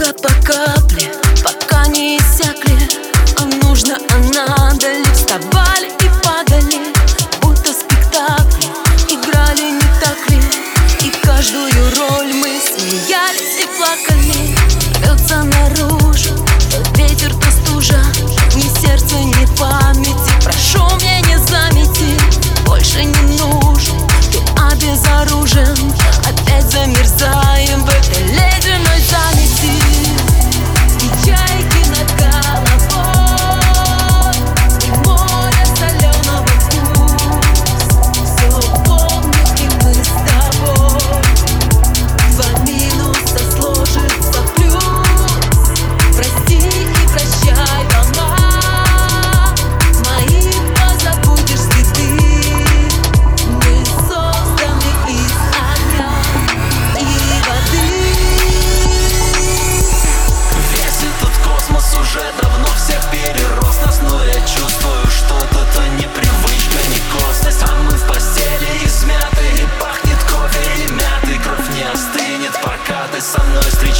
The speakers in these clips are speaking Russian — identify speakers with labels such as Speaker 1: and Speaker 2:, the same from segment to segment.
Speaker 1: друга по капле, пока не иссякли.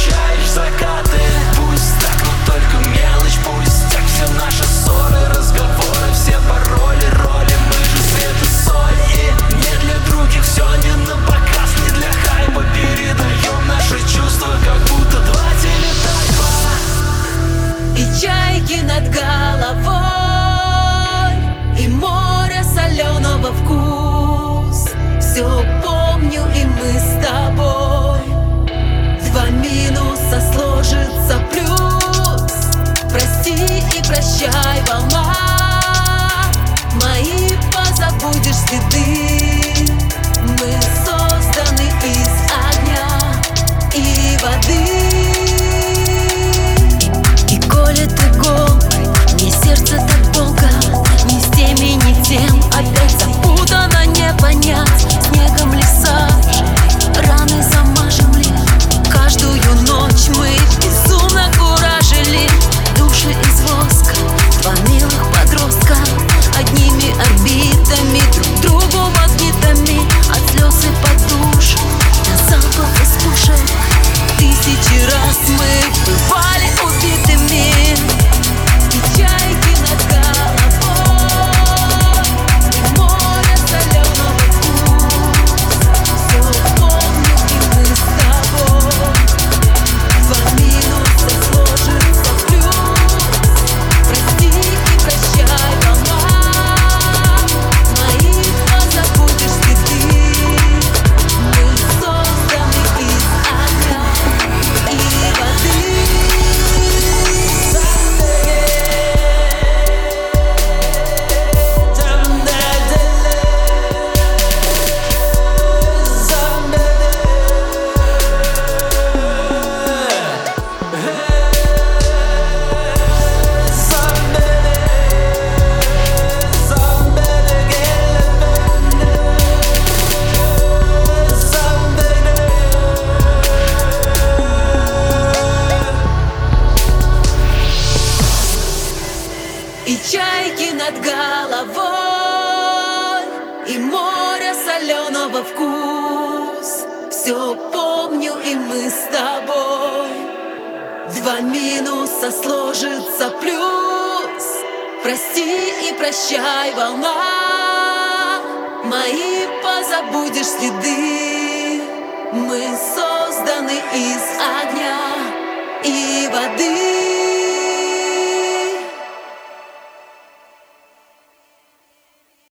Speaker 2: прощаешь закаты. way. И
Speaker 1: чайки над головой И море соленого вкус. Все помню и мы с тобой. Два минуса сложится плюс. Прости и прощай, волна. Мои позабудешь следы. Мы созданы из огня и воды.